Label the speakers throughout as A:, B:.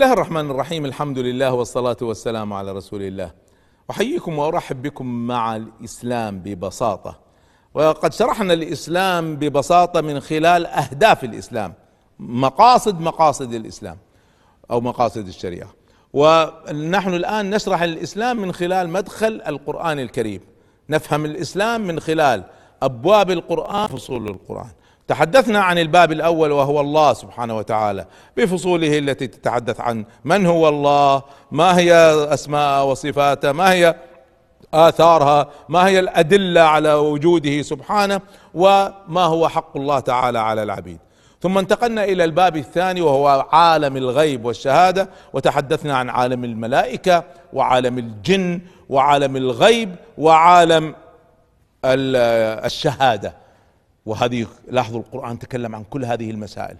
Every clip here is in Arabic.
A: الله الرحمن الرحيم الحمد لله والصلاة والسلام على رسول الله. أحييكم وأرحب بكم مع الإسلام ببساطة. وقد شرحنا الإسلام ببساطة من خلال أهداف الإسلام مقاصد مقاصد الإسلام أو مقاصد الشريعة. ونحن الآن نشرح الإسلام من خلال مدخل القرآن الكريم. نفهم الإسلام من خلال أبواب القرآن فصول القرآن. تحدثنا عن الباب الأول وهو الله سبحانه وتعالى. بفصوله التي تتحدث عن من هو الله ما هي أسماء وصفاته ما هي آثارها ما هي الأدلة على وجوده سبحانه وما هو حق الله تعالى على العبيد. ثم انتقلنا إلى الباب الثاني وهو عالم الغيب والشهادة وتحدثنا عن عالم الملائكة وعالم الجن وعالم الغيب وعالم الشهادة. وهذه لاحظوا القرآن تكلم عن كل هذه المسائل.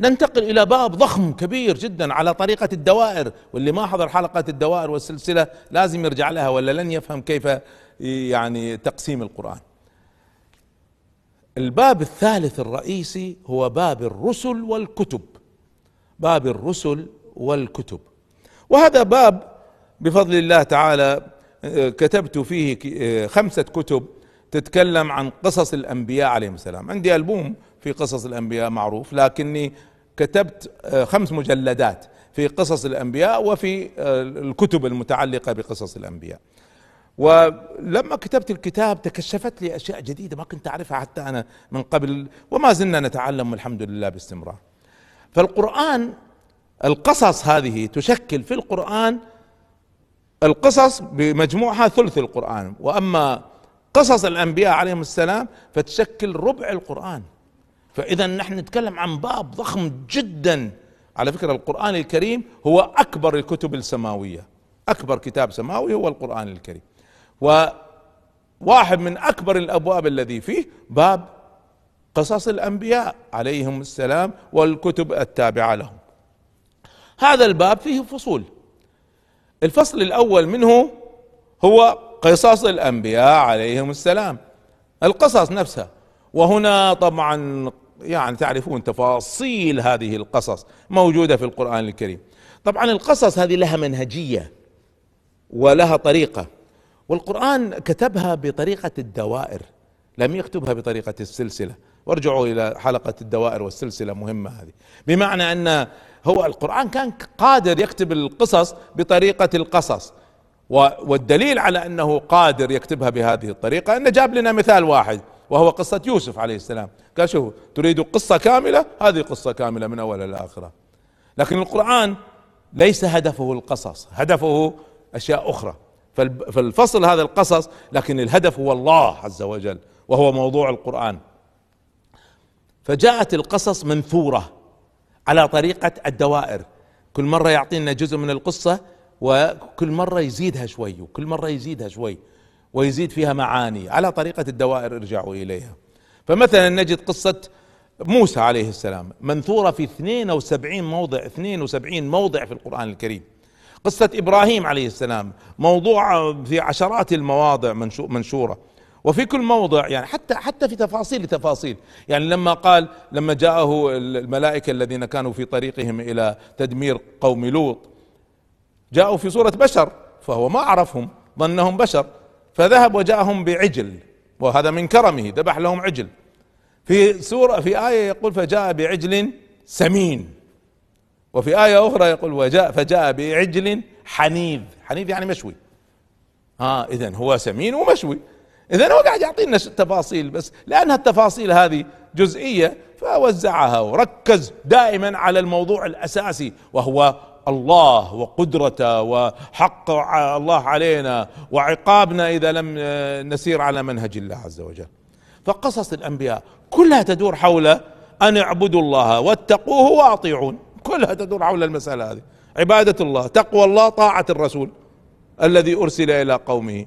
A: ننتقل إلى باب ضخم كبير جدا على طريقة الدوائر واللي ما حضر حلقة الدوائر والسلسلة لازم يرجع لها ولا لن يفهم كيف يعني تقسيم القرآن. الباب الثالث الرئيسي هو باب الرسل والكتب. باب الرسل والكتب. وهذا باب بفضل الله تعالى كتبت فيه خمسة كتب. تتكلم عن قصص الأنبياء عليهم السلام. عندي ألبوم في قصص الأنبياء معروف لكني كتبت آه، خمس مجلدات في قصص الأنبياء وفي آه، الكتب المتعلقة بقصص الأنبياء. ولما كتبت الكتاب تكشفت لي أشياء جديدة ما كنت أعرفها حتى أنا من قبل وما زلنا نتعلم الحمد لله باستمرار. فالقرآن القصص هذه تشكل في القرآن القصص بمجموعها ثلث القرآن. وأما قصص الأنبياء عليهم السلام فتشكل ربع القرآن. فإذا نحن نتكلم عن باب ضخم جدا. على فكرة القرآن الكريم هو أكبر الكتب السماوية. أكبر كتاب سماوي هو القرآن الكريم. وواحد من أكبر الأبواب الذي فيه باب قصص الأنبياء عليهم السلام والكتب التابعة لهم. هذا الباب فيه فصول. الفصل الأول منه هو قصص الأنبياء عليهم السلام. القصص نفسها. وهنا طبعا يعني تعرفون تفاصيل هذه القصص موجودة في القرآن الكريم. طبعا القصص هذه لها منهجية ولها طريقة. والقرآن كتبها بطريقة الدوائر. لم يكتبها بطريقة السلسلة. وارجعوا إلى حلقة الدوائر والسلسلة مهمة هذه. بمعنى أن هو القرآن كان قادر يكتب القصص بطريقة القصص. والدليل على أنه قادر يكتبها بهذه الطريقة أنه جاب لنا مثال واحد وهو قصة يوسف عليه السلام. قال شوفوا تريد قصة كاملة؟ هذه قصة كاملة من أولها إلى اخرها لكن القرآن ليس هدفه القصص هدفه أشياء أخرى. فالفصل هذا القصص لكن الهدف هو الله عز وجل وهو موضوع القرآن. فجاءت القصص منثورة على طريقة الدوائر. كل مرة يعطينا جزء من القصة وكل مرة يزيدها شوي وكل مرة يزيدها شوي ويزيد فيها معاني على طريقة الدوائر ارجعوا إليها. فمثلا نجد قصة موسى عليه السلام منثورة في 72 موضع 72 موضع في القرآن الكريم. قصة إبراهيم عليه السلام موضوع في عشرات المواضع منشورة. وفي كل موضع يعني حتى حتى في تفاصيل تفاصيل يعني لما قال لما جاءه الملائكة الذين كانوا في طريقهم إلى تدمير قوم لوط جاءوا في صورة بشر فهو ما عرفهم ظنهم بشر. فذهب وجاءهم بعجل وهذا من كرمه ذبح لهم عجل. في سورة في آية يقول فجاء بعجل سمين. وفي آية أخرى يقول وجاء فجاء بعجل حنيذ. حنيذ يعني مشوي. ها إذا هو سمين ومشوي. إذا هو قاعد يعطينا تفاصيل بس لأنها التفاصيل هذه جزئية فوزعها وركز دائما على الموضوع الأساسي وهو الله وقدرته وحق الله علينا وعقابنا إذا لم نسير على منهج الله عز وجل. فقصص الأنبياء كلها تدور حول أن اعبدوا الله واتقوه وأطيعون. كلها تدور حول المسألة هذه. عبادة الله تقوى الله طاعة الرسول الذي أرسل إلى قومه.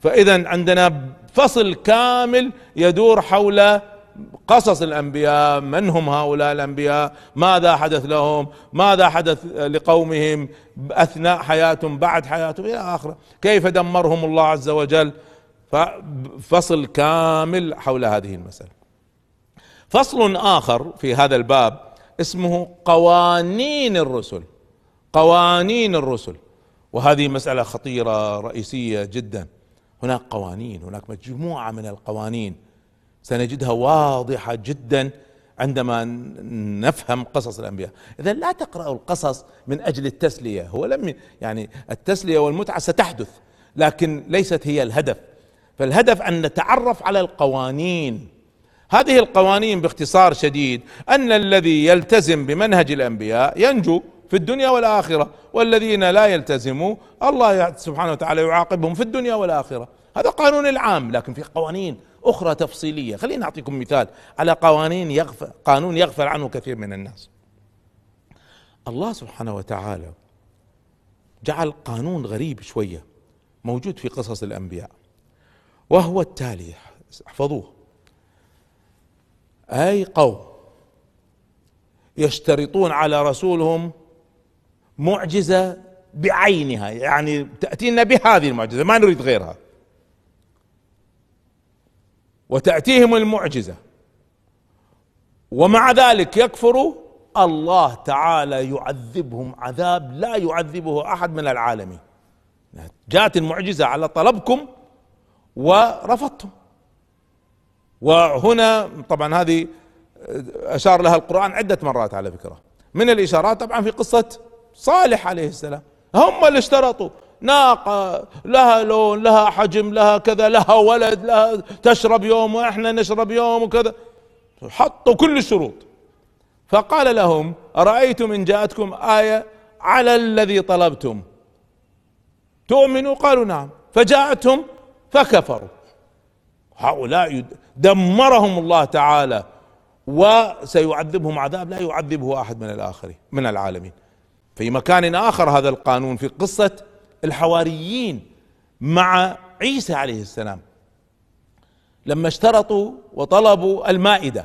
A: فاذا عندنا فصل كامل يدور حول قصص الأنبياء من هم هؤلاء الأنبياء؟ ماذا حدث لهم؟ ماذا حدث لقومهم؟ أثناء حياتهم بعد حياتهم إلى آخره. كيف دمرهم الله عز وجل؟ فصل كامل حول هذه المسألة. فصل آخر في هذا الباب اسمه قوانين الرسل. قوانين الرسل. وهذه مسألة خطيرة رئيسية جدا. هناك قوانين هناك مجموعة من القوانين. سنجدها واضحة جدا عندما نفهم قصص الأنبياء. اذا لا تقرأوا القصص من أجل التسلية. هو لم يعني التسلية والمتعة ستحدث لكن ليست هي الهدف. فالهدف أن نتعرف على القوانين. هذه القوانين باختصار شديد. أن الذي يلتزم بمنهج الأنبياء ينجو في الدنيا والآخرة والذين لا يلتزموا الله سبحانه وتعالى يعاقبهم في الدنيا والآخرة. هذا قانون العام لكن في قوانين. أخرى تفصيلية. خليني أعطيكم مثال على قوانين يغفل قانون يغفل عنه كثير من الناس. الله سبحانه وتعالى جعل قانون غريب شوية موجود في قصص الأنبياء. وهو التالي احفظوه. أي قوم يشترطون على رسولهم معجزة بعينها يعني تأتينا بهذه المعجزة ما نريد غيرها. وتأتيهم المعجزة. ومع ذلك يكفروا الله تعالى يعذبهم عذاب لا يعذبه أحد من العالمين. جاءت المعجزة على طلبكم ورفضتم. وهنا طبعا هذه أشار لها القرآن عدة مرات على فكره من الإشارات طبعا في قصة صالح عليه السلام. هم اللي اشترطوا. ناقة لها لون لها حجم لها كذا لها ولد لها تشرب يوم وإحنا نشرب يوم وكذا. حطوا كل الشروط. فقال لهم أرأيتم إن جاءتكم آية على الذي طلبتم؟ تؤمنوا؟ قالوا نعم. فجاءتهم فكفروا. هؤلاء دمرهم الله تعالى وسيعذبهم عذاب لا يعذبه أحد من الآخرين من العالمين. في مكان آخر هذا القانون في قصة الحواريين مع عيسى عليه السلام. لما اشترطوا وطلبوا المائدة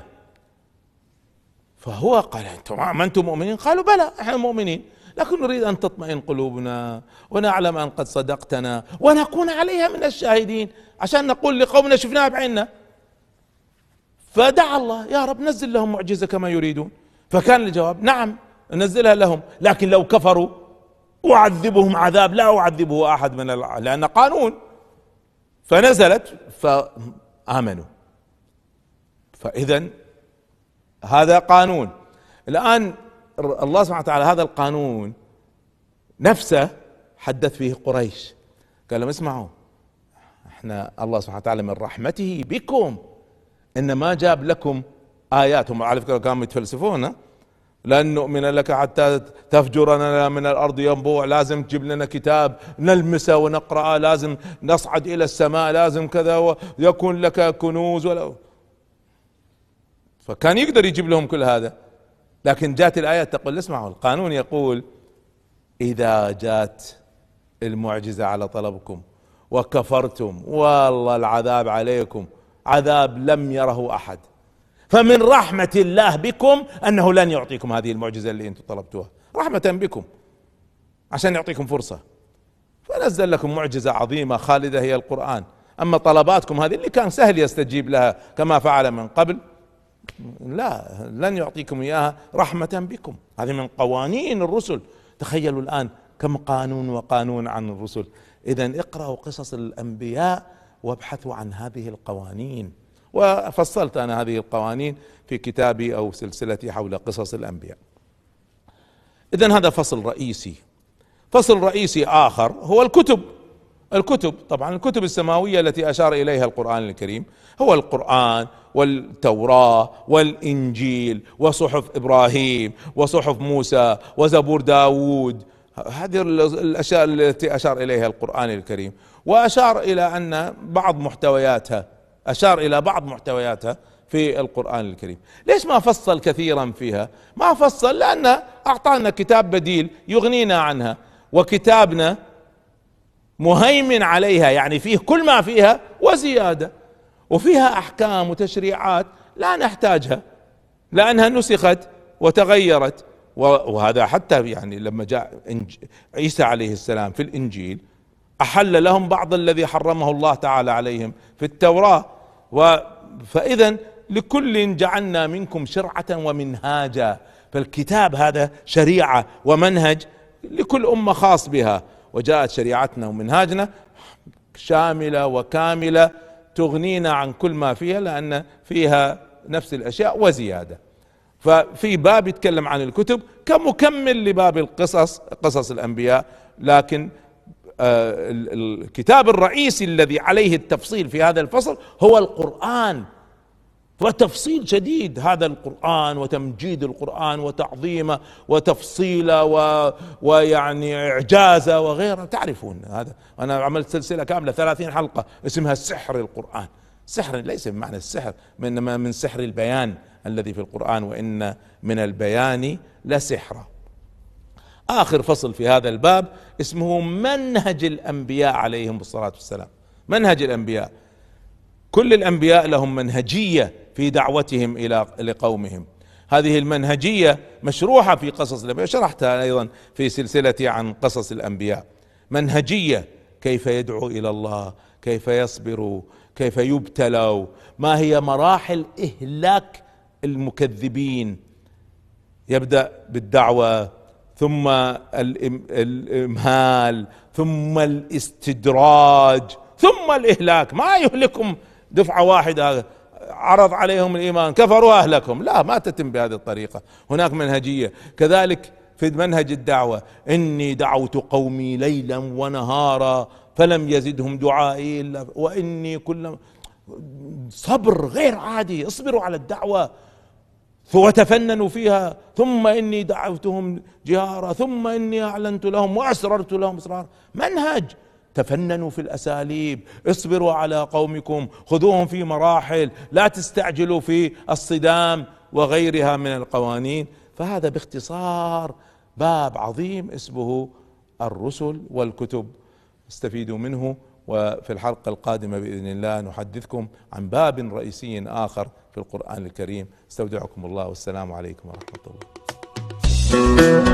A: فهو قال أنتم ما أنتم مؤمنين؟ قالوا بلى إحنا مؤمنين. لكن نريد أن تطمئن قلوبنا ونعلم أن قد صدقتنا ونكون عليها من الشاهدين عشان نقول لقومنا شفناها بعيننا. فدعا الله يا رب نزل لهم معجزة كما يريدون. فكان الجواب نعم نزلها لهم لكن لو كفروا أعذبهم عذاب لا أعذبه أحد من لأن قانون. فنزلت فآمنوا. فاذا هذا قانون. الآن الله سبحانه وتعالى هذا القانون نفسه حدث فيه قريش. قال لهم اسمعوا إحنا الله سبحانه وتعالى من رحمته بكم ان ما جاب لكم آيات. هم على فكرة كانوا يتفلسفون لن نؤمن لك حتى تفجر لنا من الأرض ينبوع. لازم تجيب لنا كتاب نلمسه ونقرأه. لازم نصعد إلى السماء. لازم كذا ويكون لك كنوز ولا فكان يقدر يجيب لهم كل هذا. لكن جات الايات تقول اسمعوا القانون يقول إذا جات المعجزة على طلبكم وكفرتم والله العذاب عليكم. عذاب لم يره أحد. فمن رحمة الله بكم أنه لن يعطيكم هذه المعجزة اللي أنتم طلبتوها. رحمة بكم عشان يعطيكم فرصة. فنزل لكم معجزة عظيمة خالدة هي القرآن. أما طلباتكم هذه اللي كان سهل يستجيب لها كما فعل من قبل لا لن يعطيكم إياها رحمة بكم. هذه من قوانين الرسل. تخيلوا الآن كم قانون وقانون عن الرسل. اذا اقرأوا قصص الأنبياء وابحثوا عن هذه القوانين. وفصلت أنا هذه القوانين في كتابي أو سلسلتي حول قصص الأنبياء. اذا هذا فصل رئيسي. فصل رئيسي آخر هو الكتب. الكتب طبعا الكتب السماوية التي أشار إليها القرآن الكريم هو القرآن والتوراة والإنجيل وصحف إبراهيم وصحف موسى وزبور داود. هذه الأشياء التي أشار إليها القرآن الكريم. وأشار إلى أن بعض محتوياتها أشار إلى بعض محتوياتها في القرآن الكريم. ليش ما فصل كثيرا فيها؟ ما فصل لأنه أعطانا كتاب بديل يغنينا عنها وكتابنا مهيمن عليها يعني فيه كل ما فيها وزيادة وفيها أحكام وتشريعات لا نحتاجها لأنها نسخت وتغيرت وهذا حتى يعني لما جاء عيسى عليه السلام في الإنجيل أحل لهم بعض الذي حرمه الله تعالى عليهم في التوراة فإذا لكل جعلنا منكم شرعة ومنهاجا فالكتاب هذا شريعة ومنهج لكل أمة خاص بها. وجاءت شريعتنا ومنهاجنا شاملة وكاملة تغنينا عن كل ما فيها لأن فيها نفس الأشياء وزيادة. ففي باب يتكلم عن الكتب كمكمل لباب القصص قصص الأنبياء لكن الكتاب الرئيسي الذي عليه التفصيل في هذا الفصل هو القرآن. وتفصيل شديد هذا القرآن وتمجيد القرآن وتعظيمه وتفصيله و... ويعني إعجازه وغيره. تعرفون هذا؟ أنا عملت سلسلة كاملة ثلاثين حلقة اسمها سحر القرآن. سحر ليس بمعنى السحر إنما من سحر البيان الذي في القرآن وإن من البيان لسحرا آخر فصل في هذا الباب اسمه منهج الأنبياء عليهم الصلاة والسلام. منهج الأنبياء. كل الأنبياء لهم منهجية في دعوتهم إلى لقومهم. هذه المنهجية مشروحة في قصص الأنبياء. شرحتها أيضا في سلسلتي عن قصص الأنبياء. منهجية. كيف يدعو إلى الله؟ كيف يصبروا كيف يبتلوا ما هي مراحل إهلاك المكذبين؟ يبدأ بالدعوة ثم الإمهال ثم الاستدراج ثم الإهلاك. ما يهلكم دفعة واحدة عرض عليهم الإيمان كفروا أهلكم. لا ما تتم بهذه الطريقة. هناك منهجية. كذلك في منهج الدعوة إني دعوت قومي ليلا ونهارا فلم يزدهم دعائي إلا وإني كل صبر غير عادي. اصبروا على الدعوة. وتفننوا فيها ثم إني دعوتهم جهارا ثم إني أعلنت لهم وأسررت لهم اسرارا منهج. تفننوا في الأساليب. اصبروا على قومكم. خذوهم في مراحل. لا تستعجلوا في الصدام وغيرها من القوانين. فهذا باختصار باب عظيم اسمه الرسل والكتب. استفيدوا منه. وفي الحلقة القادمة بإذن الله نحدثكم عن باب رئيسي آخر في القرآن الكريم. استودعكم الله والسلام عليكم ورحمة الله.